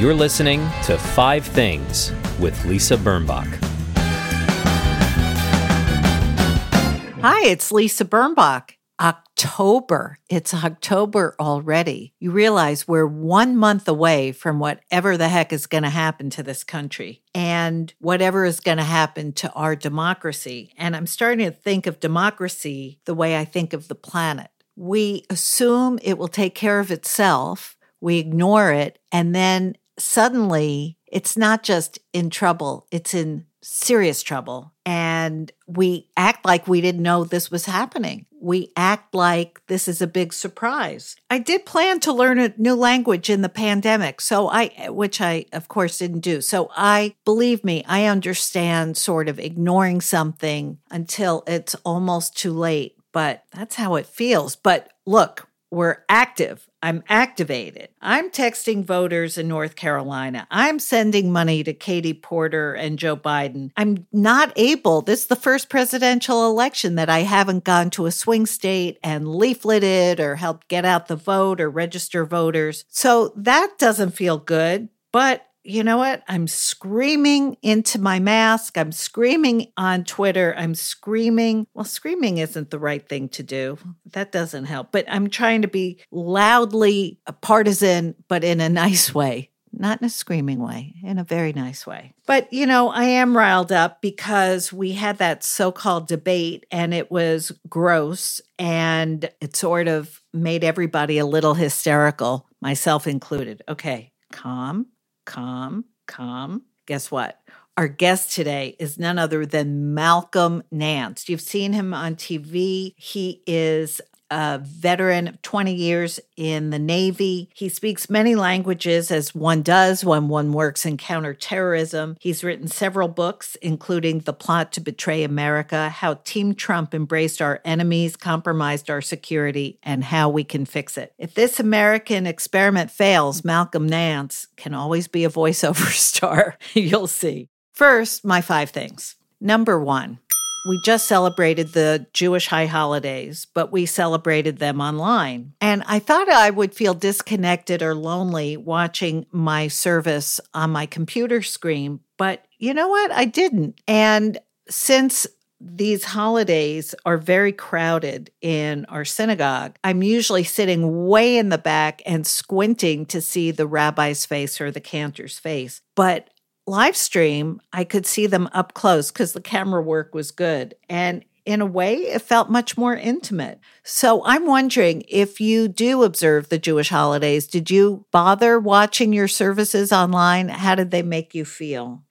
You're listening to Five Things with Lisa Birnbach. Hi, it's Lisa Birnbach. October. It's October already. You realize we're one month away from whatever the heck is going to happen to this country and whatever is going to happen to our democracy. And I'm starting to think of democracy the way I think of the planet. We assume it will take care of itself, we ignore it, and then suddenly it's not just in trouble, it's in serious trouble. And we act like we didn't know this was happening. We act like this is a big surprise. I did plan to learn a new language in the pandemic, so I, which I of course didn't do. So I, believe me, I understand sort of ignoring something until it's almost too late, but that's how it feels. But look, we're active. I'm activated. I'm texting voters in North Carolina. I'm sending money to Katie Porter and Joe Biden. I'm not able, this is the first presidential election that I haven't gone to a swing state and leafleted or helped get out the vote or register voters. So that doesn't feel good. But you know what? I'm screaming into my mask. I'm screaming on Twitter. I'm screaming. Well, screaming isn't the right thing to do. That doesn't help. But I'm trying to be loudly partisan, but in a nice way, not in a screaming way, in a very nice way. But, you know, I am riled up because we had that so called debate and it was gross and it sort of made everybody a little hysterical, myself included. Okay, calm calm, calm. Guess what? Our guest today is none other than Malcolm Nance. You've seen him on TV. He is a veteran of 20 years in the Navy. He speaks many languages, as one does when one works in counterterrorism. He's written several books, including The Plot to Betray America How Team Trump Embraced Our Enemies, Compromised Our Security, and How We Can Fix It. If this American experiment fails, Malcolm Nance can always be a voiceover star. You'll see. First, my five things. Number one, we just celebrated the Jewish high holidays, but we celebrated them online. And I thought I would feel disconnected or lonely watching my service on my computer screen, but you know what? I didn't. And since these holidays are very crowded in our synagogue. I'm usually sitting way in the back and squinting to see the rabbi's face or the cantor's face. But live stream, I could see them up close because the camera work was good. And in a way, it felt much more intimate. So I'm wondering if you do observe the Jewish holidays, did you bother watching your services online? How did they make you feel?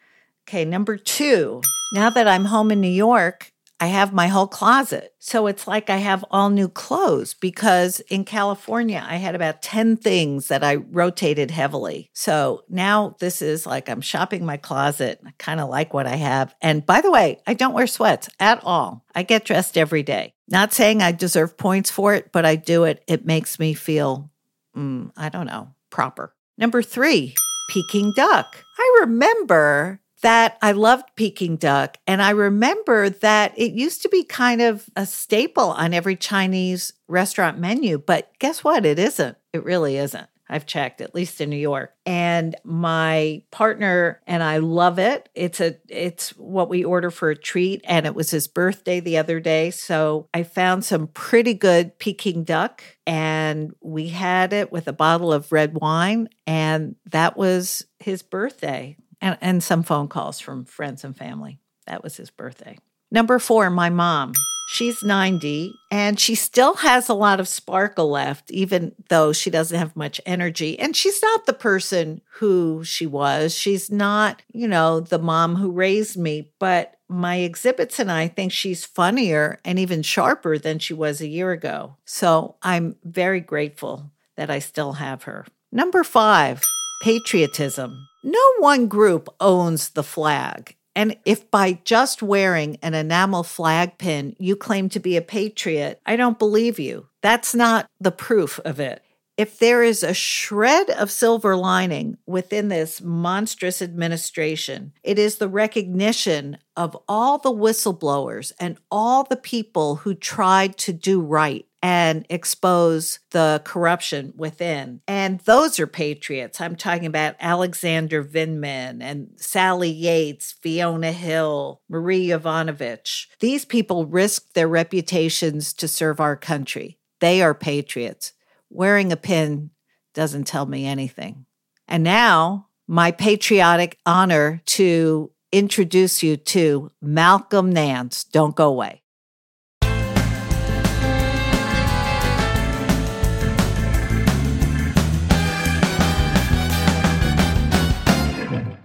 Okay, number two, now that I'm home in New York, I have my whole closet. So it's like I have all new clothes because in California, I had about 10 things that I rotated heavily. So now this is like I'm shopping my closet. I kind of like what I have. And by the way, I don't wear sweats at all. I get dressed every day. Not saying I deserve points for it, but I do it. It makes me feel, mm, I don't know, proper. Number three, Peking duck. I remember that I loved Peking duck. And I remember that it used to be kind of a staple on every Chinese restaurant menu. But guess what? It isn't. It really isn't. I've checked, at least in New York. And my partner and I love it. It's a it's what we order for a treat. And it was his birthday the other day. So I found some pretty good Peking duck and we had it with a bottle of red wine. And that was his birthday and, and some phone calls from friends and family. That was his birthday. Number four, my mom. She's 90 and she still has a lot of sparkle left, even though she doesn't have much energy. And she's not the person who she was. She's not, you know, the mom who raised me, but my exhibits and I think she's funnier and even sharper than she was a year ago. So I'm very grateful that I still have her. Number five, patriotism. No one group owns the flag. And if by just wearing an enamel flag pin you claim to be a patriot, I don't believe you. That's not the proof of it. If there is a shred of silver lining within this monstrous administration, it is the recognition of all the whistleblowers and all the people who tried to do right and expose the corruption within. And those are patriots. I'm talking about Alexander Vindman and Sally Yates, Fiona Hill, Marie Yovanovitch. These people risked their reputations to serve our country. They are patriots. Wearing a pin doesn't tell me anything. And now, my patriotic honor to introduce you to Malcolm Nance. Don't go away.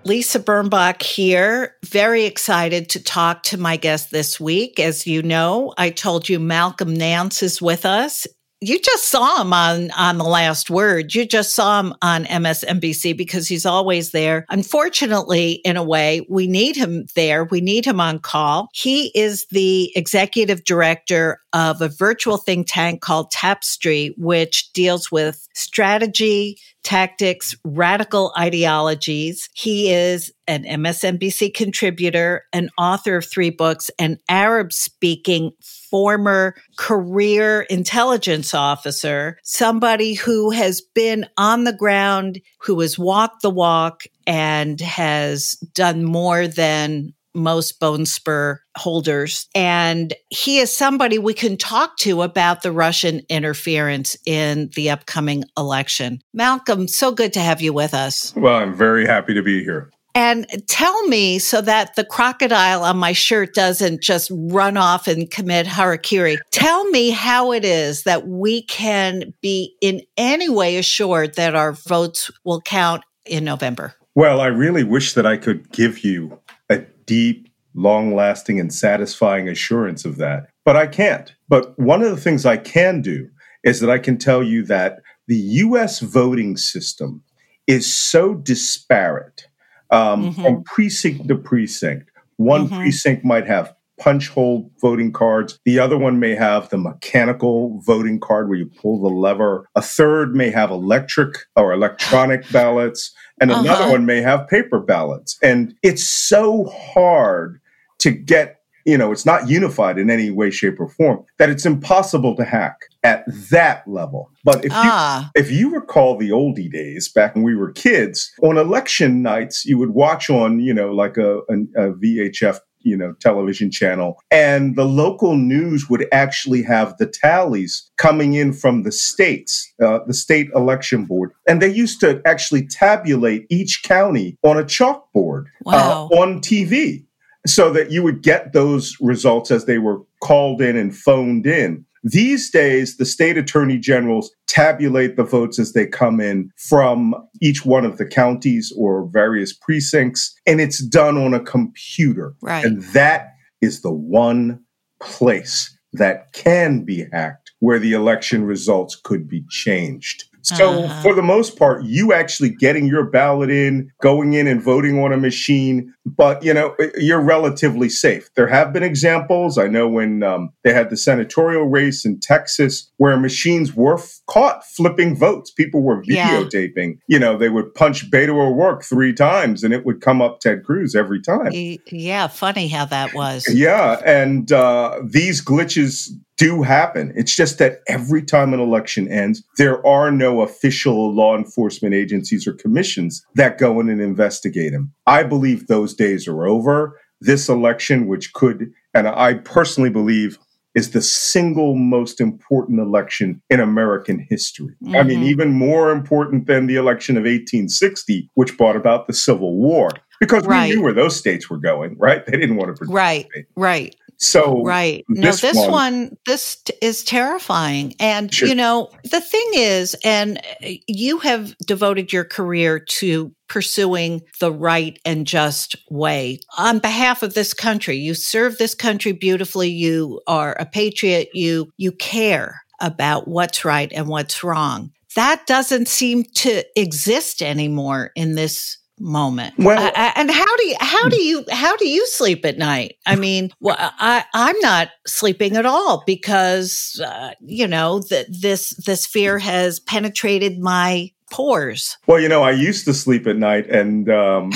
Lisa Birnbach here. Very excited to talk to my guest this week. As you know, I told you Malcolm Nance is with us. You just saw him on on the last word. You just saw him on msnbc because he's always there. Unfortunately in a way we need him there. We need him on call. He is the executive director of a virtual think tank called TAPSTRI which deals with strategy tactics, radical ideologies. He is an MSNBC contributor, an author of three books, an Arab speaking former career intelligence officer, somebody who has been on the ground, who has walked the walk and has done more than most bone spur holders. And he is somebody we can talk to about the Russian interference in the upcoming election. Malcolm, so good to have you with us. Well, I'm very happy to be here. And tell me so that the crocodile on my shirt doesn't just run off and commit harakiri. Tell me how it is that we can be in any way assured that our votes will count in November. Well, I really wish that I could give you a deep, long lasting, and satisfying assurance of that. But I can't. But one of the things I can do is that I can tell you that the US voting system is so disparate um, mm-hmm. from precinct to precinct. One mm-hmm. precinct might have punch hole voting cards. The other one may have the mechanical voting card where you pull the lever. A third may have electric or electronic ballots and uh-huh. another one may have paper ballots. And it's so hard to get, you know, it's not unified in any way, shape, or form that it's impossible to hack at that level. But if ah. you if you recall the oldie days back when we were kids, on election nights you would watch on, you know, like a, a, a VHF you know television channel. And the local news would actually have the tallies coming in from the states uh, the state election board. And they used to actually tabulate each county on a chalkboard uh, wow. uh, on tv so that you would get those results as they were called in and phoned in these days, the state attorney generals tabulate the votes as they come in from each one of the counties or various precincts, and it's done on a computer. Right. And that is the one place that can be hacked where the election results could be changed. So, uh-huh. for the most part, you actually getting your ballot in, going in and voting on a machine, but you know you're relatively safe. There have been examples. I know when um, they had the senatorial race in Texas, where machines were f- caught flipping votes. People were videotaping. Yeah. You know, they would punch Beto O'Rourke three times, and it would come up Ted Cruz every time. Yeah, funny how that was. Yeah, and uh, these glitches do happen. It's just that every time an election ends, there are no official law enforcement agencies or commissions that go in and investigate them. I believe those days are over. This election, which could, and I personally believe, is the single most important election in American history. Mm-hmm. I mean, mm-hmm. even more important than the election of 1860, which brought about the Civil War. Because right. we knew where those states were going, right? They didn't want to participate. Right, right. So right, no, this, this one, one, this t- is terrifying, and sure. you know the thing is, and uh, you have devoted your career to pursuing the right and just way on behalf of this country. You serve this country beautifully. You are a patriot. You you care about what's right and what's wrong. That doesn't seem to exist anymore in this moment. Well, uh, and how do you how do you how do you sleep at night? I mean, well, I I'm not sleeping at all because uh, you know that this this fear has penetrated my pores. Well, you know, I used to sleep at night, and um,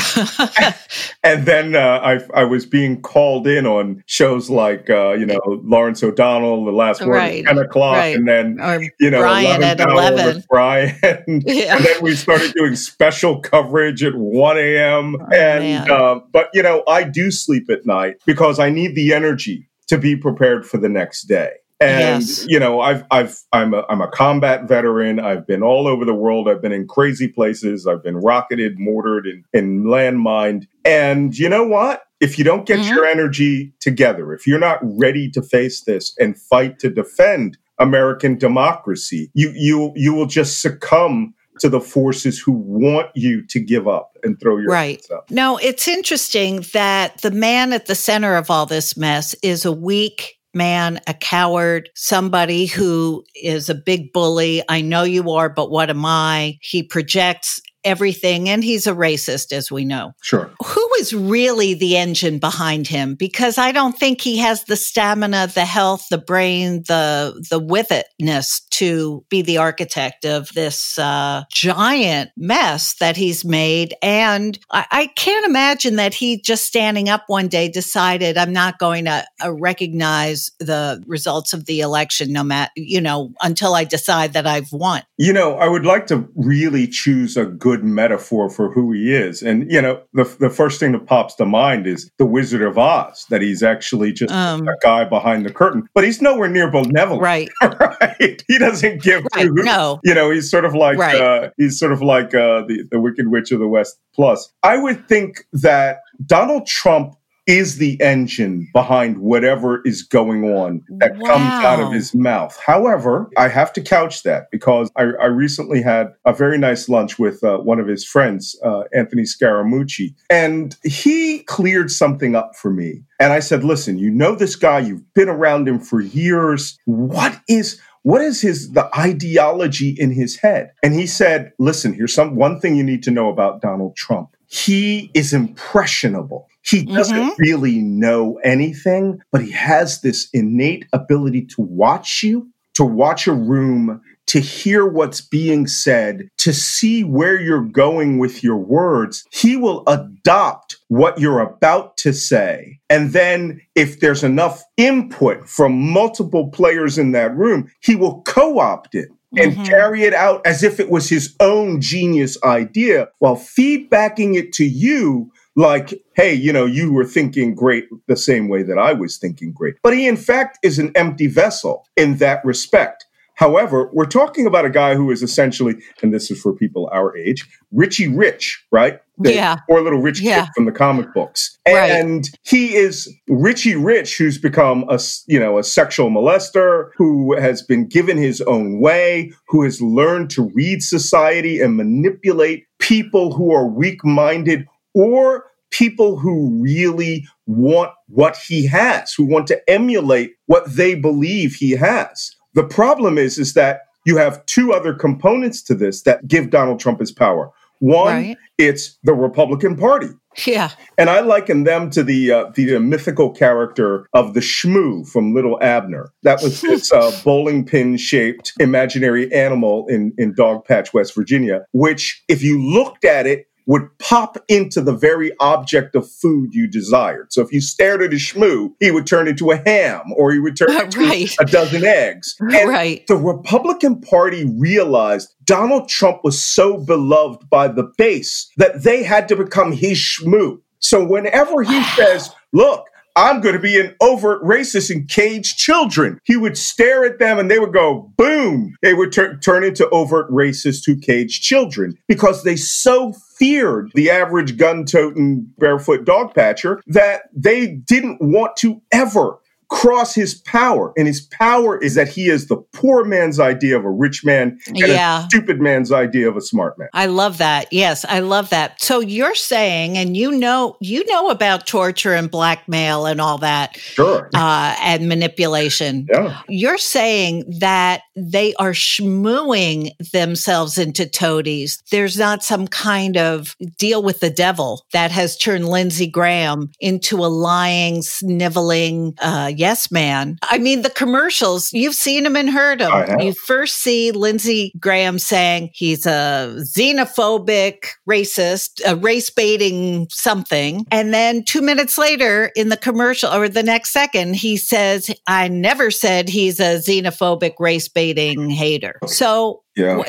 and then uh, I I was being called in on shows like uh, you know Lawrence O'Donnell, The Last Word Right, ten o'clock, right. and then Or you know Brian 11th at 11. with Brian, Yeah. and then we started doing special coverage at one a.m. Oh, and uh, but you know I do sleep at night because I need the energy to be prepared for the next day. And Yes. you know, I've I've I'm a I'm a combat veteran. I've been all over the world. I've been in crazy places. I've been rocketed, mortared, and, and landmined. And you know what? If you don't get Mhm. your energy together, if you're not ready to face this and fight to defend American democracy, you you you will just succumb to the forces who want you to give up and throw your Right. hands up. No, it's interesting that the man at the center of all this mess is a weak man, a coward, somebody who is a big bully. I know you are, but what am I? He projects everything and he's a racist, as we know. Sure. Who is really the engine behind him? Because I don't think he has the stamina, the health, the brain, the the withitness to be the architect of this uh, giant mess that he's made. And I, I can't imagine that he just standing up one day decided I'm not going to uh, recognize the results of the election, no matter you know until I decide that I've won. You know, I would like to really choose a good metaphor for who he is. And, you know, the, the first thing that pops to mind is the Wizard of Oz, that he's actually just Um, a guy behind the curtain, but he's nowhere near benevolent. right, right? He doesn't give right. No, You know, he's sort of like Right. uh, he's sort of like uh, the the Wicked Witch of the West Plus. I would think that Donald Trump is the engine behind whatever is going on that comes out of his mouth. However, I have to couch that because I, I recently had a very nice lunch with uh, one of his friends, uh, Anthony Scaramucci, and he cleared something up for me. And I said, "Listen, you know this guy. You've been around him for years. What is?" what is his the ideology in his head and he said listen here's some one thing you need to know about donald trump he is impressionable he doesn't Mhm. really know anything but he has this innate ability to watch you to watch a room to hear what's being said, to see where you're going with your words, he will adopt what you're about to say. And then, if there's enough input from multiple players in that room, he will co opt it. And Mhm. carry it out as if it was his own genius idea while feedbacking it to you like, hey, you know, you were thinking great the same way that I was thinking great. But he, in fact, is an empty vessel in that respect. However, we're talking about a guy who is essentially, and this is for people our age, Richie Rich, right? The Yeah. Poor little rich Yeah. kid from the comic books. Right. And he is Richie Rich, who's become a you know, a sexual molester, who has been given his own way, who has learned to read society and manipulate people who are weak-minded or people who really want what he has, who want to emulate what they believe he has. The problem is, is that you have two other components to this that give Donald Trump his power. One, Right. it's the Republican Party. yeah, And I liken them to the uh, the uh, mythical character of the Shmoo from Little Abner. That was this uh, bowling pin shaped imaginary animal in in Dogpatch, West Virginia, which, if you looked at it, would pop into the very object of food you desired. So if you stared at a Shmoo, he would turn into a ham, or he would turn into Right. a dozen eggs. And right. the Republican Party realized Donald Trump was so beloved by the base that they had to become his shmoo. So whenever he says, look, I'm going to be an overt racist and cage children. He would stare at them and they would go, boom. They would tur- turn into overt racists who cage children because they so feared the average gun toting barefoot dog patcher that they didn't want to ever cross his power. And his power is that he is the poor man's idea of a rich man and Yeah. a stupid man's idea of a smart man. I love that. Yes, I love that. So you're saying, and you know, you know about torture and blackmail and all that, Sure. uh, and manipulation. Yeah. You're saying that they are schmooing themselves into toadies. There's not some kind of deal with the devil that has turned Lindsey Graham into a lying, sniveling, uh, yes man. I mean, the commercials, you've seen them and heard them. You first see Lindsey Graham saying he's a xenophobic racist, a race baiting something. And then two minutes later in the commercial or the next second, he says, I never said he's a xenophobic race baiting hater. So yeah.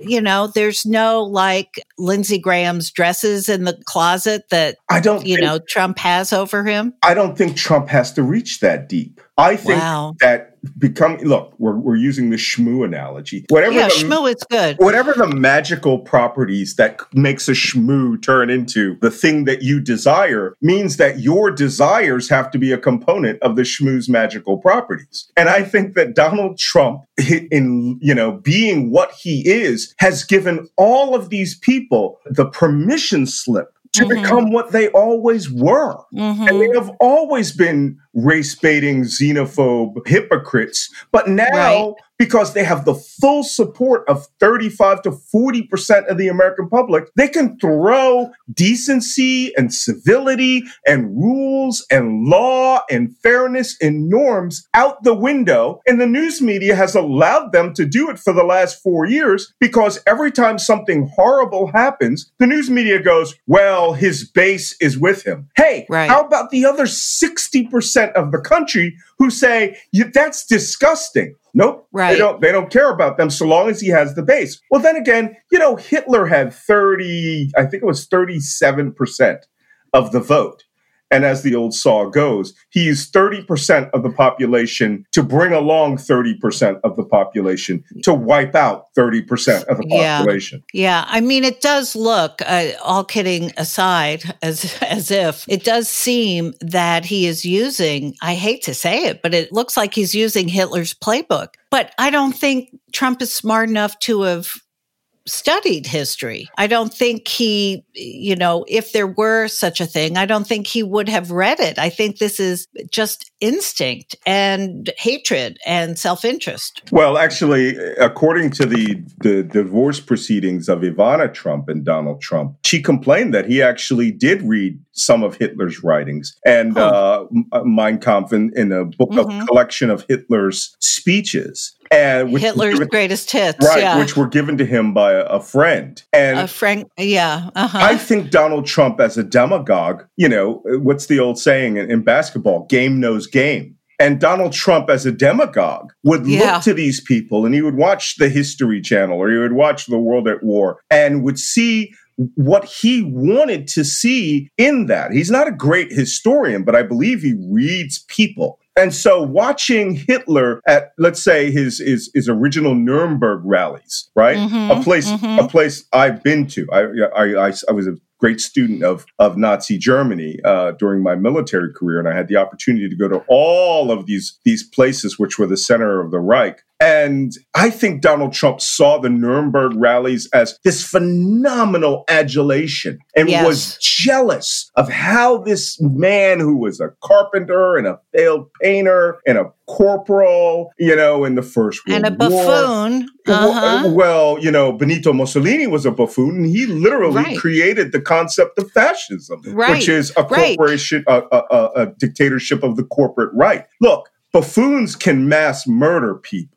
You know, there's no like Lindsey Graham's dresses in the closet that I don't you think, know Trump has over him. I don't think Trump has to reach that deep. I think wow. that become look, we're, we're using the shmoo analogy. Whatever yeah, the, shmoo is good. Whatever the magical properties that makes a shmoo turn into the thing that you desire means that your desires have to be a component of the shmoo's magical properties. And I think that Donald Trump, in you know, being what he is, has given all of these people the permission slip to mm-hmm. become what they always were. Mm-hmm. And they have always been race baiting, xenophobe hypocrites. But now, right. because they have the full support of 35 to 40% of the American public, they can throw decency and civility and rules and law and fairness and norms out the window. And the news media has allowed them to do it for the last four years because every time something horrible happens, the news media goes, well, his base is with him. Hey, right. how about the other 60%? Of the country who say that's disgusting. Nope, right. they don't. They don't care about them so long as he has the base. Well, then again, you know, Hitler had thirty. I think it was thirty-seven percent of the vote. And as the old saw goes, he used 30% of the population to bring along 30% of the population to wipe out 30% of the population. Yeah. yeah. I mean, it does look, uh, all kidding aside, as, as if it does seem that he is using, I hate to say it, but it looks like he's using Hitler's playbook. But I don't think Trump is smart enough to have studied history. I don't think he, you know, if there were such a thing, I don't think he would have read it. I think this is just instinct and hatred and self interest. Well, actually, according to the, the divorce proceedings of Ivana Trump and Donald Trump, she complained that he actually did read some of Hitler's writings and uh, Mein Kampf in, in a book mm-hmm. of collection of Hitler's speeches and Hitler's given, greatest hits, right? Yeah. Which were given to him by a, a friend, and a friend, yeah. Uh-huh. I think Donald Trump as a demagogue, you know, what's the old saying in, in basketball? Game knows game. And Donald Trump, as a demagogue, would yeah. look to these people and he would watch the History Channel or he would watch The World at War and would see what he wanted to see in that. He's not a great historian, but I believe he reads people. And so watching Hitler at, let's say, his his, his original Nuremberg rallies, right? Mm-hmm, a place mm-hmm. a place I've been to. I, I, I, I was a great student of, of Nazi Germany uh, during my military career, and I had the opportunity to go to all of these these places, which were the center of the Reich. And I think Donald Trump saw the Nuremberg rallies as this phenomenal adulation and yes. was jealous of how this man who was a carpenter and a failed painter and a corporal, you know, in the First World And a buffoon. Uh-huh. Well, you know, Benito Mussolini was a buffoon and he literally right. created the concept of fascism, right. which is a corporation, right. a, a, a dictatorship of the corporate right. Look, buffoons can mass murder people.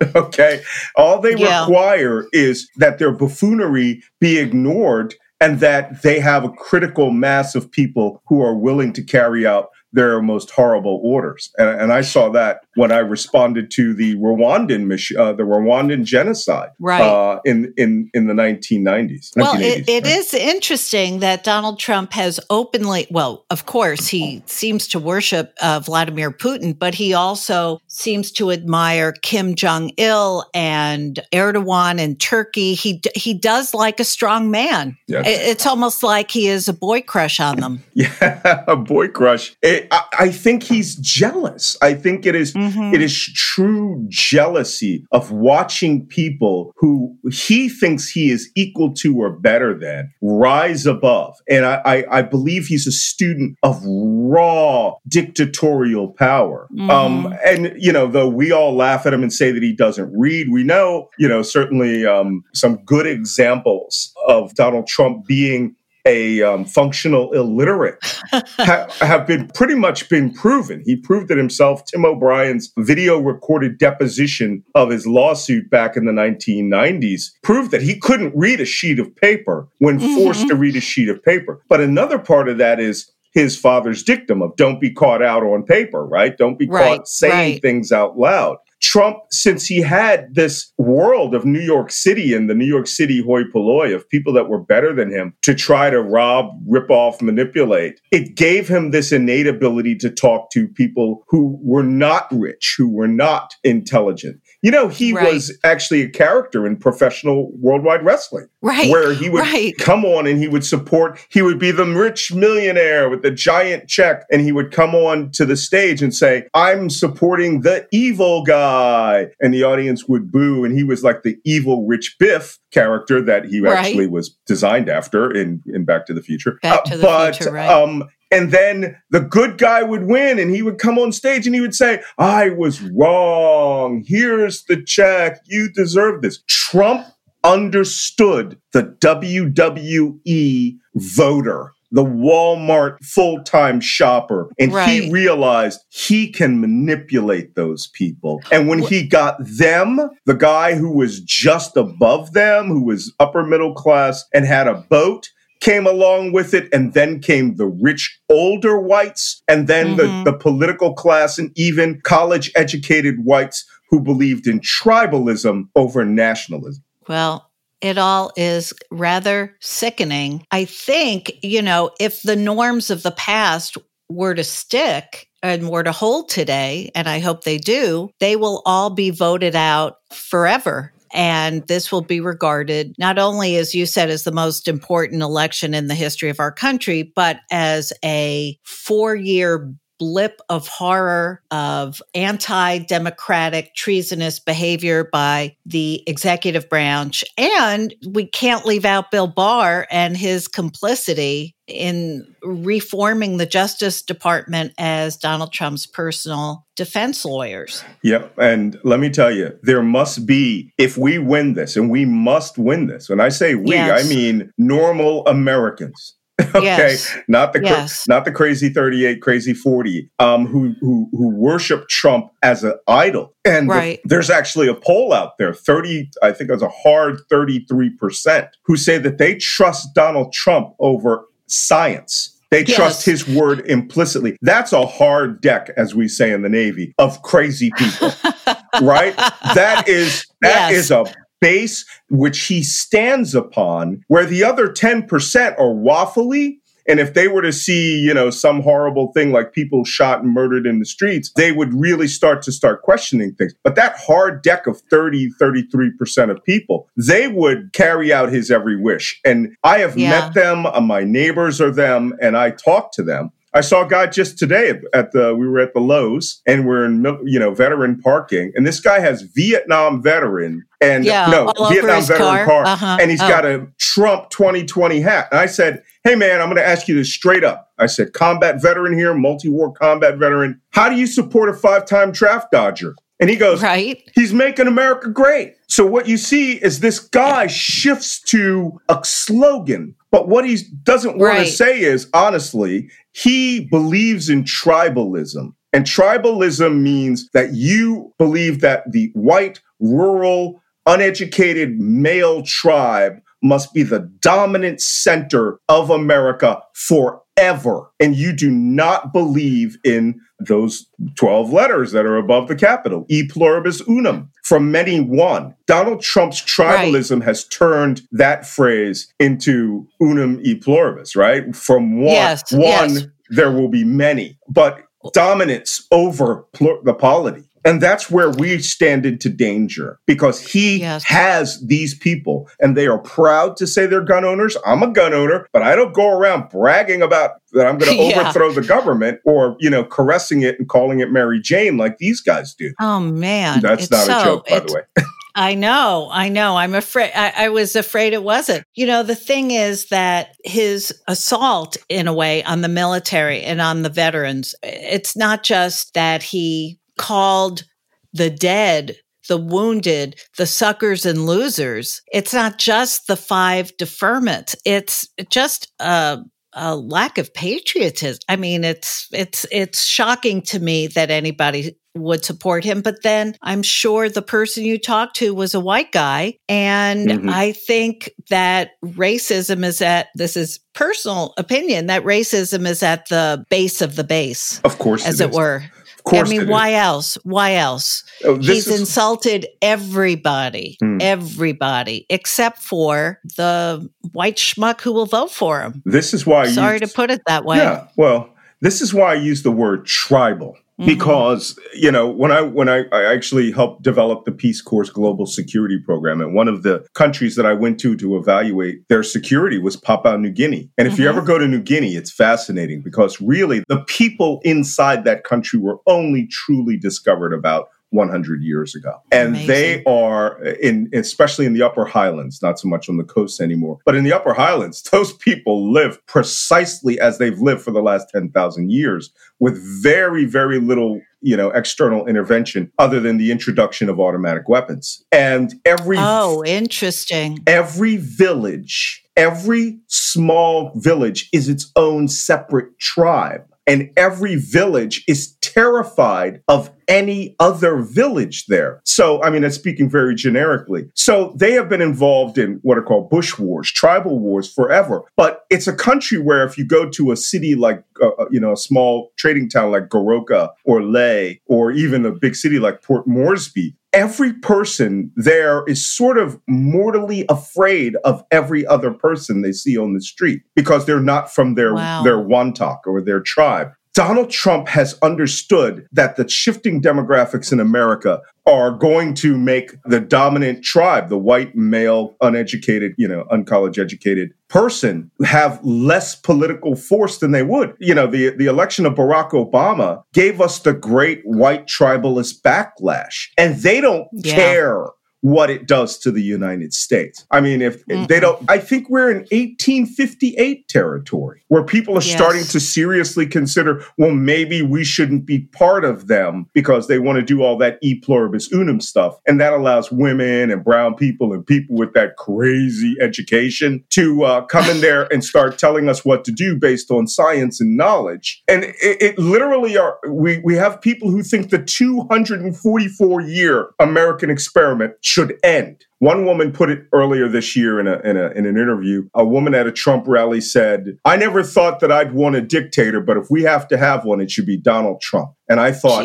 Okay. All they yeah. require is that their buffoonery be ignored and that they have a critical mass of people who are willing to carry out their most horrible orders. And, and I saw that when I responded to the Rwandan uh, the Rwandan genocide, right. uh, in in in the 1990s. Well, 1980s, it, it right? is interesting that Donald Trump has openly, well, of course, he seems to worship uh, Vladimir Putin, but he also seems to admire Kim Jong Il and Erdogan and Turkey. He he does like a strong man. Yes. It's almost like he is a boy crush on them. Yeah, a boy crush. It, I, I, think he's jealous. I think it is, mm-hmm. It is true jealousy of watching people who he thinks he is equal to or better than rise above. And I, I, I believe he's a student of raw dictatorial power. Mm-hmm. Um, and you know, though we all laugh at him and say that he doesn't read, we know, you know, certainly um, some good examples of Donald Trump being a um, functional illiterate ha- have been pretty much been proven. He proved it himself. Tim O'Brien's video recorded deposition of his lawsuit back in the 1990s proved that he couldn't read a sheet of paper when forced mm-hmm. to read a sheet of paper. But another part of that is his father's dictum of don't be caught out on paper, right? Don't be right, caught saying right. things out loud. Trump, since he had this world of New York City and the New York City hoi polloi of people that were better than him to try to rob, rip off, manipulate, it gave him this innate ability to talk to people who were not rich, who were not intelligent. You know, he right. was actually a character in professional worldwide wrestling. Right. Where he would right. come on and he would support, he would be the rich millionaire with the giant check, and he would come on to the stage and say, I'm supporting the evil guy. And the audience would boo. And he was like the evil rich Biff character that he right. actually was designed after in, in Back to the Future. Back to the uh, but, future, right. Um, and then the good guy would win and he would come on stage and he would say, I was wrong. Here's the check. You deserve this. Trump understood the WWE voter the Walmart full time shopper. And right. he realized he can manipulate those people. And when he got them, the guy who was just above them, who was upper middle class and had a boat, came along with it, and then came the rich older whites, and then mm-hmm. the, the political class, and even college educated whites who believed in tribalism over nationalism. Well, it all is rather sickening. I think, you know, if the norms of the past were to stick and were to hold today, and I hope they do, they will all be voted out forever and this will be regarded not only, as you said, as the most important election in the history of our country, but as a four year blip of horror of anti democratic, treasonous behavior by the executive branch. And we can't leave out Bill Barr and his complicity in reforming the Justice Department as Donald Trump's personal defense lawyers. Yep. And let me tell you, there must be, if we win this, and we must win this, when I say we, yes. I mean normal Americans okay yes. not the yes. not the crazy 38 crazy 40 um who who who worship trump as an idol and right. the, there's actually a poll out there 30 i think it was a hard 33% who say that they trust donald trump over science they yes. trust his word implicitly. That's a hard deck, as we say in the Navy, of crazy people, right? That is that yes. is a base which he stands upon, where the other 10% are waffly. And if they were to see, you know, some horrible thing like people shot and murdered in the streets, they would really start to start questioning things. But that hard deck of 30, 33% of people, they would carry out his every wish. And I have yeah. met them, uh, my neighbors are them, and I talk to them. I saw a guy just today at the we were at the Lowe's and we're in you know veteran parking and this guy has Vietnam veteran and yeah, no Vietnam veteran car, car uh-huh. and he's oh. got a Trump 2020 hat. And I said, "Hey man, I'm going to ask you this straight up." I said, "Combat veteran here, multi-war combat veteran. How do you support a five-time draft dodger?" And he goes, right. He's making America great. So what you see is this guy shifts to a slogan but what he doesn't want right. to say is, honestly, he believes in tribalism. And tribalism means that you believe that the white, rural, uneducated male tribe must be the dominant center of America forever. And you do not believe in those 12 letters that are above the capital, e pluribus unum, from many one. Donald Trump's tribalism right. has turned that phrase into unum e pluribus, right? From one, yes, one yes. there will be many, but dominance over plur- the polity. And that's where we stand into danger because he yes. has these people and they are proud to say they're gun owners. I'm a gun owner, but I don't go around bragging about that I'm going to yeah. overthrow the government or, you know, caressing it and calling it Mary Jane like these guys do. Oh, man. That's it's not so, a joke, by the way. I know, I know. I'm afraid. I, I, was afraid it wasn't. You know, the thing is that his assault, in a way, on the military and on the veterans, it's not just that he called the dead the wounded, the suckers and losers. It's not just the five deferments. It's just a, a lack of patriotism. I mean, it's it's it's shocking to me that anybody would support him. But then I'm sure the person you talked to was a white guy. And mm-hmm. I think that racism is at, this is personal opinion, that racism is at the base of the base. Of course. As it, it were. I mean, why else? Why else? Oh, He's is... insulted everybody, hmm. everybody, except for the white schmuck who will vote for him. This is why. Sorry to put it that way. Yeah. Well, this is why I use the word tribal Mm-hmm. because you know when i when I, I actually helped develop the peace corps global security program and one of the countries that i went to to evaluate their security was papua new guinea and if mm-hmm. you ever go to new guinea it's fascinating because really the people inside that country were only truly discovered about 100 years ago. And Amazing. they are in especially in the upper highlands, not so much on the coast anymore, but in the upper highlands, those people live precisely as they've lived for the last 10,000 years with very very little you know external intervention other than the introduction of automatic weapons. And every oh interesting. every village every small village is its own separate tribe and every village is terrified of any other village there. So, I mean, that's speaking very generically. So they have been involved in what are called bush wars, tribal wars forever. But it's a country where if you go to a city like, uh, uh you know, a small trading town like Goroka or Lae, or even a big city like Port Moresby, every person there is sort of mortally afraid of every other person they see on the street because they're not from their wow. their wantok or their tribe. Donald Trump has understood that the shifting demographics in America are going to make the dominant tribe, the white male, uneducated, you know, uncollege educated person have less political force than they would. You know, the, the election of Barack Obama gave us the great white tribalist backlash, and they don't yeah. care what it does to the United States. I mean, if they don't, I think we're in 1858 territory where people are yes. starting to seriously consider, well, maybe we shouldn't be part of them because they want to do all that e pluribus unum stuff. And that allows women and brown people and people with that crazy education to uh, come in there and start telling us what to do based on science and knowledge. And it, it literally are, we, we have people who think the 244 year American experiment should end. One woman put it earlier this year in, a, in, a, in an interview. A woman at a Trump rally said, I never thought that I'd want a dictator, but if we have to have one, it should be Donald Trump. And I thought,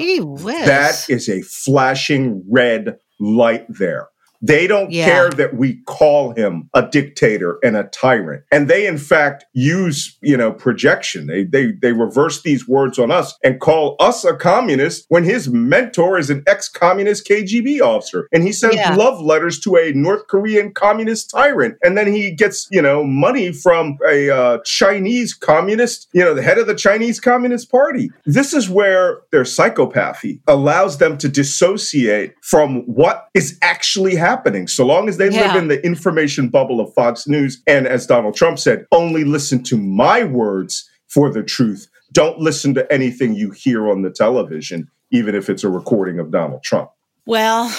that is a flashing red light there. They don't yeah. care that we call him a dictator and a tyrant. And they in fact use, you know, projection. They they they reverse these words on us and call us a communist when his mentor is an ex-communist KGB officer. And he sends yeah. love letters to a North Korean communist tyrant. And then he gets, you know, money from a uh, Chinese communist, you know, the head of the Chinese Communist Party. This is where their psychopathy allows them to dissociate from what is actually happening happening. So long as they yeah. live in the information bubble of Fox News, and as Donald Trump said, only listen to my words for the truth. Don't listen to anything you hear on the television, even if it's a recording of Donald Trump. Well,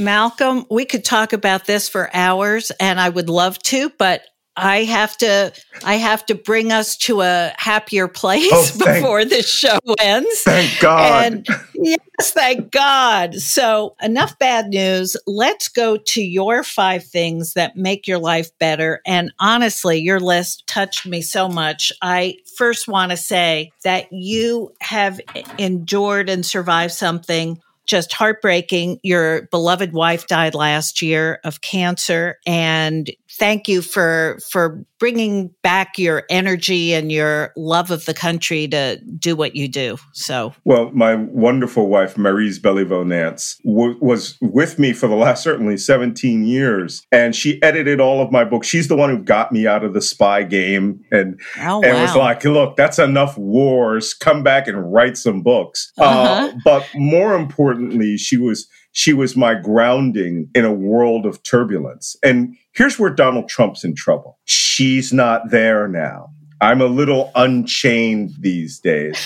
Malcolm, we could talk about this for hours and I would love to, but I have to I have to bring us to a happier place oh, thank, before this show ends. Thank God. And yes, thank God. So enough bad news. Let's go to your five things that make your life better. And honestly, your list touched me so much. I first want to say that you have endured and survived something just heartbreaking. Your beloved wife died last year of cancer and thank you for for bringing back your energy and your love of the country to do what you do. So, well, my wonderful wife Maryse Beliveau Nance w- was with me for the last certainly 17 years, and she edited all of my books. She's the one who got me out of the spy game, and oh, and wow. was like, "Look, that's enough wars. Come back and write some books." Uh-huh. Uh, but more importantly, she was she was my grounding in a world of turbulence. And here's where Donald Trump's in trouble. She's not there now. I'm a little unchained these days.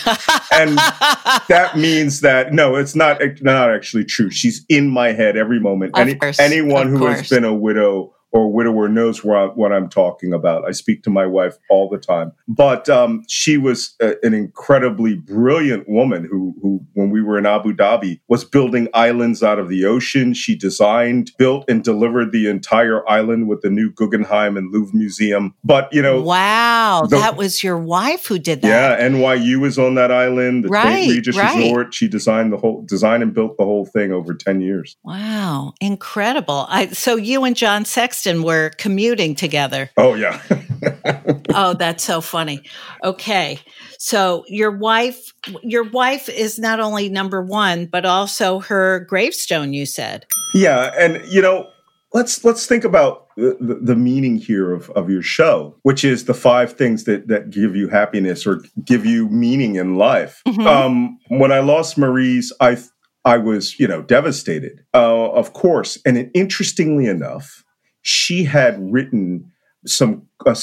and that means that no, it's not not actually true. She's in my head every moment. Any, anyone who course. has been a widow or widower knows I, what I'm talking about. I speak to my wife all the time. But um, she was a, an incredibly brilliant woman who, who, when we were in Abu Dhabi, was building islands out of the ocean. She designed, built, and delivered the entire island with the new Guggenheim and Louvre Museum. But, you know. Wow. The, that was your wife who did that. Yeah. NYU was on that island. The right, Regis right. Resort. She designed the whole, designed and built the whole thing over 10 years. Wow. Incredible. I, so you and John Sexton Boston were commuting together. Oh, yeah. oh, that's so funny. Okay. So your wife your wife is not only number 1 but also her gravestone you said. Yeah, and you know, let's let's think about the, the, meaning here of, of your show, which is the five things that that give you happiness or give you meaning in life. Mm-hmm. Um, when I lost Maryse I I was you know devastated, uh, of course. And interestingly enough, she had written some uh,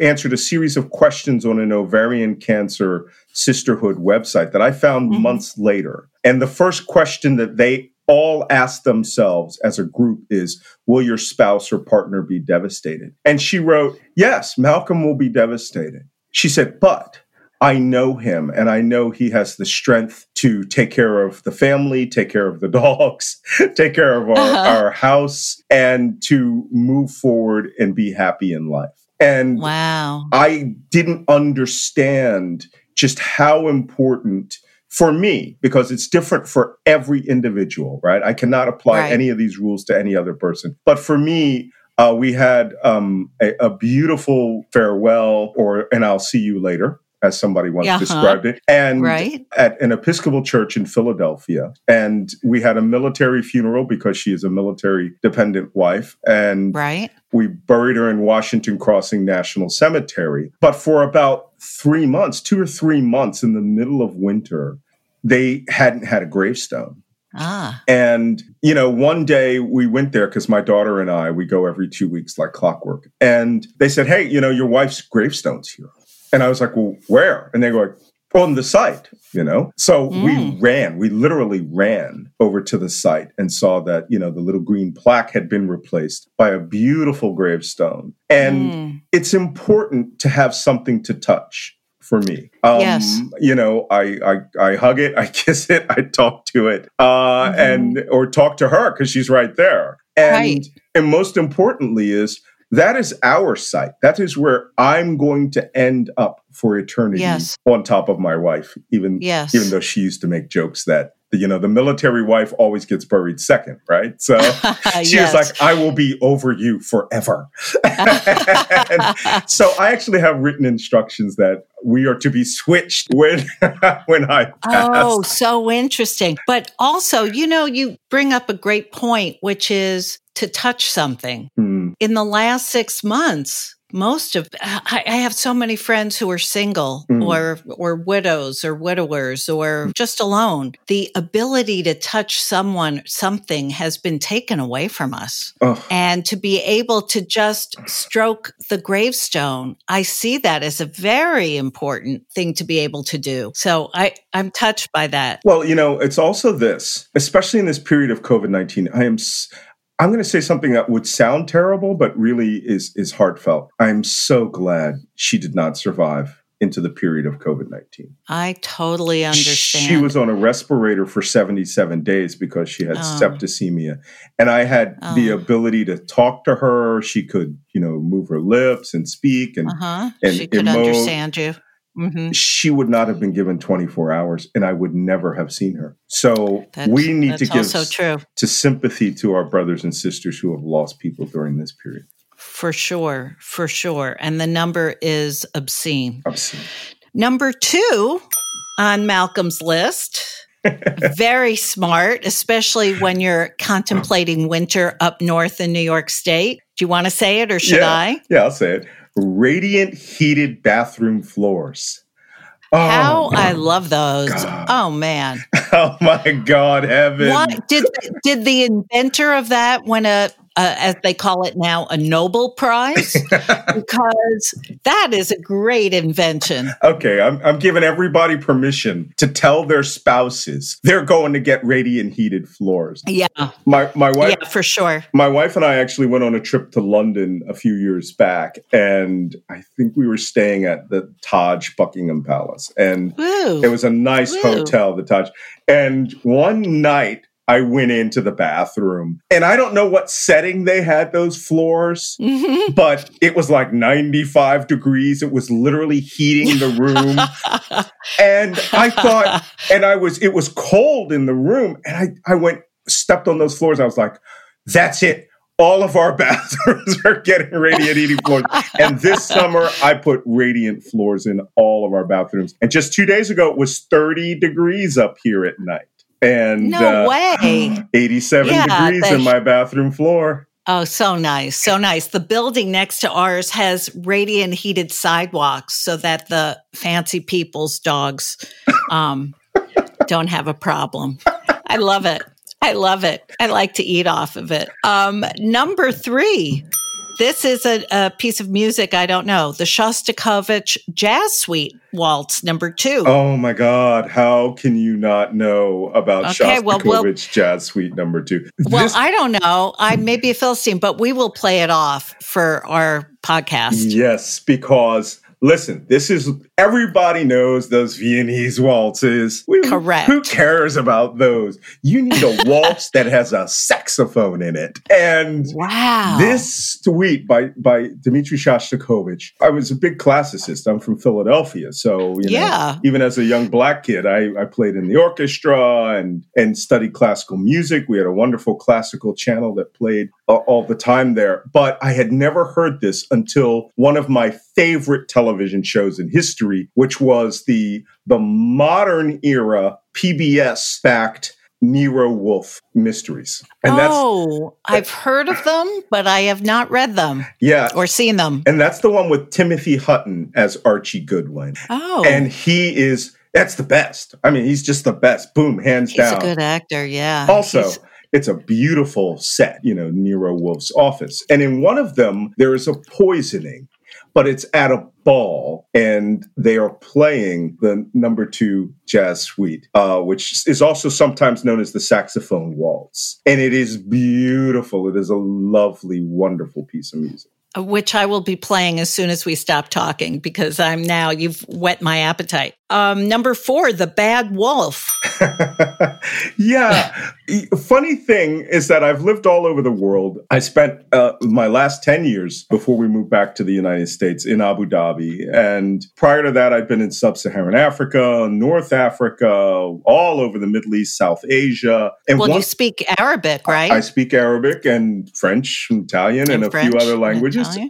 answered a series of questions on an ovarian cancer sisterhood website that I found mm-hmm. months later. And the first question that they all asked themselves as a group is Will your spouse or partner be devastated? And she wrote, Yes, Malcolm will be devastated. She said, But I know him and I know he has the strength to take care of the family, take care of the dogs, take care of our, uh-huh. our house, and to move forward and be happy in life. And wow. I didn't understand just how important for me, because it's different for every individual, right? I cannot apply right. any of these rules to any other person. But for me, uh, we had um, a, a, beautiful farewell or and I'll see you later as somebody once uh-huh. described it, and right. at an Episcopal church in Philadelphia. And we had a military funeral because she is a military dependent wife. And right. we buried her in Washington Crossing National Cemetery. But for about three months, two or three months in the middle of winter, they hadn't had a gravestone. Ah. And, you know, one day we went there because my daughter and I, we go every two weeks like clockwork. And they said, Hey, you know, your wife's gravestone's here. And I was like, well, where? And they go like, on the site, you know? So mm. we ran, we literally ran over to the site and saw that, you know, the little green plaque had been replaced by a beautiful gravestone. And mm. it's important to have something to touch for me. Um, yes. You know, I, I, I hug it, I kiss it, I talk to it, uh, mm-hmm. and or talk to her because she's right there. And right. and most importantly is that is our site. That is where I'm going to end up for eternity yes. on top of my wife, even, yes. even though she used to make jokes that you know the military wife always gets buried second right so she yes. was like i will be over you forever so i actually have written instructions that we are to be switched when when i oh, pass. oh so interesting but also you know you bring up a great point which is to touch something. Mm. In the last six months, most of I, I, have so many friends who are single mm. or or widows or widowers or mm. just alone. The ability to touch someone, something has been taken away from us. Oh. And to be able to just stroke the gravestone, I see that as a very important thing to be able to do. So I, I'm touched by that. Well, you know, it's also this, especially in this period of COVID 19, I am I'm going to say something that would sound terrible, but really is is heartfelt. I'm so glad she did not survive into the period of COVID 19. I totally understand. She was on a respirator for 77 days because she had oh. septicemia. And I had oh. the ability to talk to her. She could, you know, move her lips and speak and, uh-huh. and she could emote. understand you. Mm-hmm. She would not have been given 24 hours and I would never have seen her. So that's, we need to give true. to sympathy to our brothers and sisters who have lost people during this period. For sure, for sure. And the number is obscene. Obscene. Number two on Malcolm's list. Very smart, especially when you're contemplating winter up north in New York State. Do you want to say it or should yeah. I? Yeah, I'll say it radiant heated bathroom floors. Oh, How I love those. God. Oh man. oh my God, heaven! What did did the inventor of that win a uh, as they call it now, a Nobel Prize, because that is a great invention. Okay, I'm, I'm giving everybody permission to tell their spouses they're going to get radiant heated floors. Yeah, my my wife, yeah, for sure. My wife and I actually went on a trip to London a few years back, and I think we were staying at the Taj Buckingham Palace, and it was a nice hotel, the Taj. And one night I went into the bathroom and I don't know what setting they had those floors, mm-hmm. but it was like 95 degrees. It was literally heating the room. and I thought, and I was, it was cold in the room. And I, I went, stepped on those floors. I was like, that's it. All of our bathrooms are getting radiant heating floors. And this summer, I put radiant floors in all of our bathrooms. And just two days ago, it was 30 degrees up here at night and no uh, way. 87 yeah, degrees in my bathroom floor. Oh so nice so nice. The building next to ours has radiant heated sidewalks so that the fancy people's dogs um, don't have a problem. I love it. I love it. I like to eat off of it. Um, number three this is a, a, piece of music I don't know. The Shostakovich Jazz Suite Waltz Number Two. Oh my God! How can you not know about okay, Shostakovich well, we'll, Jazz Suite Number Two? Well, this- I don't know. I may be a philistine, but we will play it off for our podcast. Yes, because listen, this is everybody knows those Viennese waltzes. We, Correct. Who cares about those? You need a waltz that has a saxophone in it. And wow, this suite by by Dmitri Shostakovich. I was a big classicist. I'm from Philadelphia, so you know, yeah. even as a young black kid, I, I played in the orchestra and and studied classical music. We had a wonderful classical channel that played uh, all the time there. But I had never heard this until one of my favorite television shows in history, which was the the modern era PBS backed Nero Wolfe mysteries. And oh, I've heard of them, but I have not read them. Yeah. Or seen them. And that's the one with Timothy Hutton as Archie Goodwin. Oh. And he is that's the best. I mean, he's just the best. Boom, hands he's down. He's a good actor, yeah. Also, he's- it's a beautiful set, you know, Nero Wolfe's office. And in one of them, there is a poisoning but it's at a ball and they are playing the number two jazz suite, uh, which is also sometimes known as the saxophone waltz. And it is beautiful. It is a lovely, wonderful piece of music which I will be playing as soon as we stop talking because I'm now, you've whet my appetite. Um, number four, The Bad Wolf. yeah. Funny thing is that I've lived all over the world. I spent uh, my last 10 years before we moved back to the United States in Abu Dhabi. And prior to that, I've been in sub Saharan Africa, North Africa, all over the Middle East, South Asia. And well, you speak Arabic, right? I speak Arabic and French, and Italian, and, and a French, few other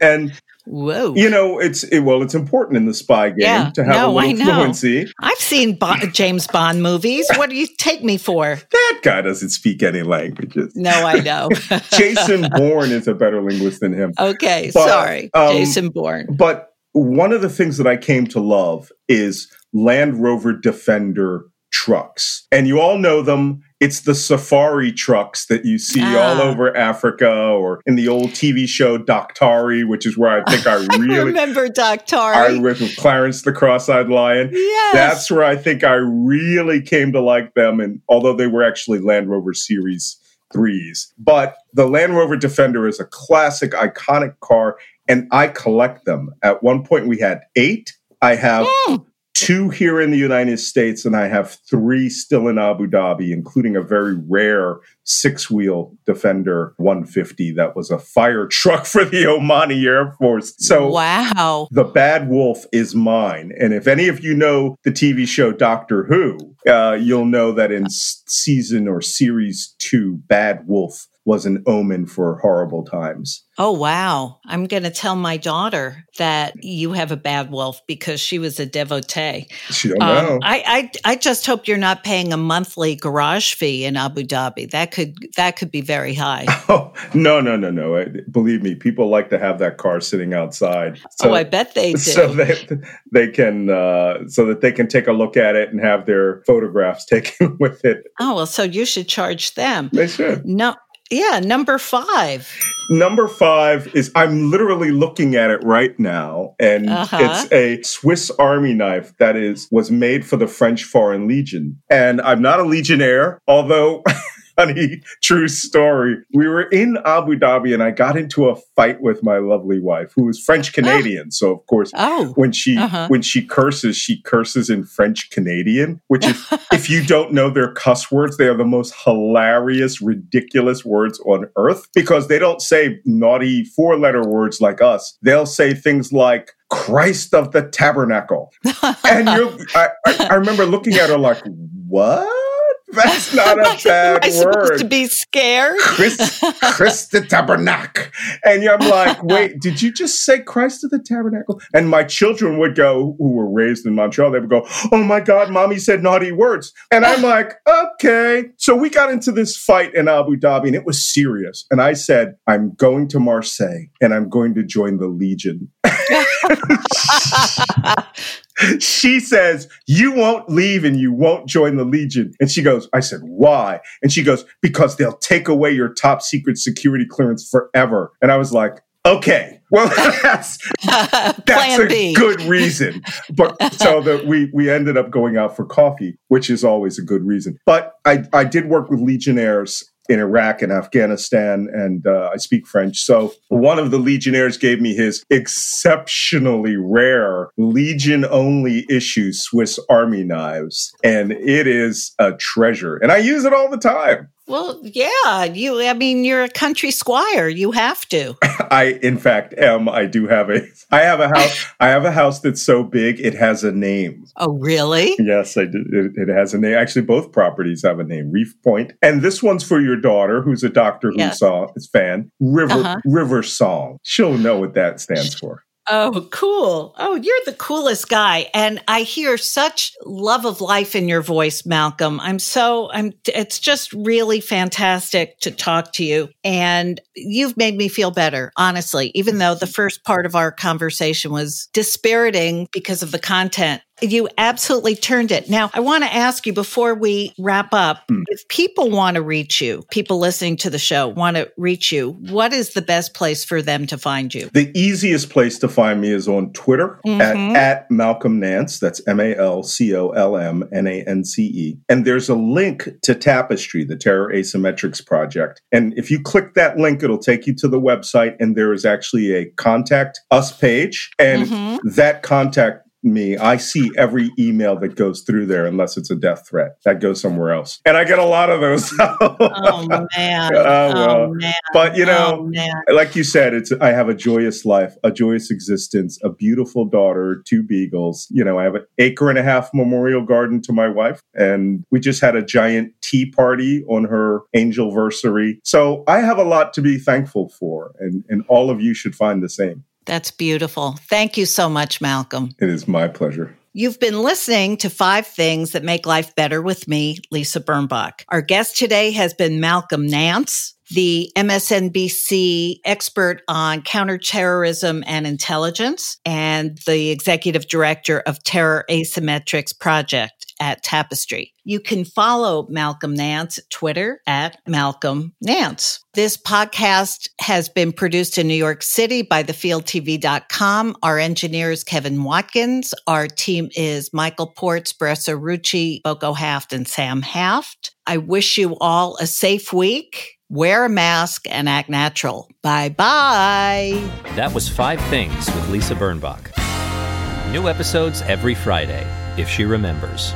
And Whoa. You know, it's it, well, it's important in the spy game yeah, to have no, a little fluency. I've seen James Bond movies. What do you take me for? That guy doesn't speak any languages. No, I know. Jason Bourne is a better linguist than him. Okay, but, sorry, um, Jason Bourne. But one of the things that I came to love is Land Rover Defender trucks. And you all know them. It's the safari trucks that you see ah. all over Africa or in the old TV show Daktari, which is where I think I really I remember Daktari. I with Clarence the Cross-Eyed Lion. Yes. That's where I think I really came to like them. And although they were actually Land Rover series threes. But the Land Rover Defender is a classic, iconic car, and I collect them. At one point, we had eight. I have mm two here in the United States, and I have three still in Abu Dhabi, including a very rare six wheel Defender 150 that was a fire truck for the Omani Air Force. So, wow. The Bad Wolf is mine. And if any of you know the TV show Doctor Who, uh, you'll know that in season or series two, Bad Wolf was an omen for horrible times. Oh, wow. I'm going to tell my daughter that you have a bad wolf because she was a devotee. She don't know. Um, I, I, I just hope you're not paying a monthly garage fee in Abu Dhabi. That could that could be very high. Oh, no, no, no, no. Uh, Believe me, people like to have that car sitting outside. oh, I bet they do. So they, they can, uh, so that they can take a look at it and have their photographs taken with it. oh, well, so you should charge them. They should. No, yeah, number five. Number five is I'm literally looking at it right now, and Uh-huh. it's a Swiss Army knife that is was made for the French Foreign Legion. And I'm not a legionnaire, although. Funny true story. We were in Abu Dhabi and I got into a fight with my lovely wife, who is French Canadian. So of course, Oh, when she Uh-huh. when she curses, she curses in French Canadian, which is if you don't know their cuss words, they are the most hilarious, ridiculous words on earth because they don't say naughty four letter words like us. They'll say things like Christ of the Tabernacle. And you're I, I, I remember looking at her like, what? That's not a Am bad I supposed word. to be scared? Chris, Chris the Tabernacle. And I'm like, wait, did you just say Christ of the Tabernacle? And my children would go, who were raised in Montreal, they would go, oh my God, mommy said naughty words. And I'm like, okay. So we got into this fight in Abu Dhabi and it was serious. And I said, I'm going to Marseille and I'm going to join the Legion. She says, You won't leave and you won't join the Legion. And she goes, I said, Why? And she goes, Because they'll take away your top secret security clearance forever. And I was like, Okay, well, that's that's a B. good reason. But so that we we ended up going out for coffee, which is always a good reason. But I I did work with legionnaires in Iraq and Afghanistan, and uh, I speak French. So one of the legionnaires gave me his exceptionally rare Legion only issue Swiss Army knives, and it is a treasure. And I use it all the time. Well, yeah, you. I mean, you're a country squire. You have to. I, in fact, am. I do have a. I have a house. I have a house that's so big it has a name. Oh, really? Yes, I did. It, it has a name. Actually, both properties have a name. Reef Point, and this one's for your daughter, who's a Doctor Who Yeah. song fan. River Uh-huh. River Song. She'll know what that stands for. Oh, cool. Oh, you're the coolest guy. And I hear such love of life in your voice, Malcolm. I'm so, I'm, it's just really fantastic to talk to you. And you've made me feel better, honestly, even though the first part of our conversation was dispiriting because of the content. You absolutely turned it. Now, I want to ask you before we wrap up Hmm. if people want to reach you, people listening to the show want to reach you, what is the best place for them to find you? The easiest place to find me is on Twitter Mhm. at, at Malcolm Nance. That's M A L C O L M N A N C E. And there's a link to TAPSTRI, the Terror Asymmetrics Project. And if you click that link, it'll take you to the website, and there is actually a contact us page. And Mhm. that contact me, I see every email that goes through there unless it's a death threat. That goes somewhere else. And I get a lot of those. Oh man. Oh, oh, well. oh man. but you oh, know, oh, like you said, it's I have a joyous life, a joyous existence, a beautiful daughter, two beagles. You know, I have an acre and a half memorial garden to my wife, and we just had a giant tea party on her angel versary. So I have a lot to be thankful for, and and all of you should find the same. That's beautiful. Thank you so much, Malcolm. It is my pleasure. You've been listening to Five Things That Make Life Better with me, Lisa Birnbach. Our guest today has been Malcolm Nance, the MSNBC expert on counterterrorism and intelligence, and the executive director of Terror Asymmetrics Project at TAPSTRI. You can follow Malcolm Nance Twitter at Malcolm Nance. This podcast has been produced in New York City by thefieldtv.com. Our engineer is Kevin Watkins. Our team is Michael Ports, Bressa Rucci, Boko Haft, and Sam Haft. I wish you all a safe week. Wear a mask and act natural. Bye bye. That was Five Things with Lisa Birnbach. New episodes every Friday, if she remembers.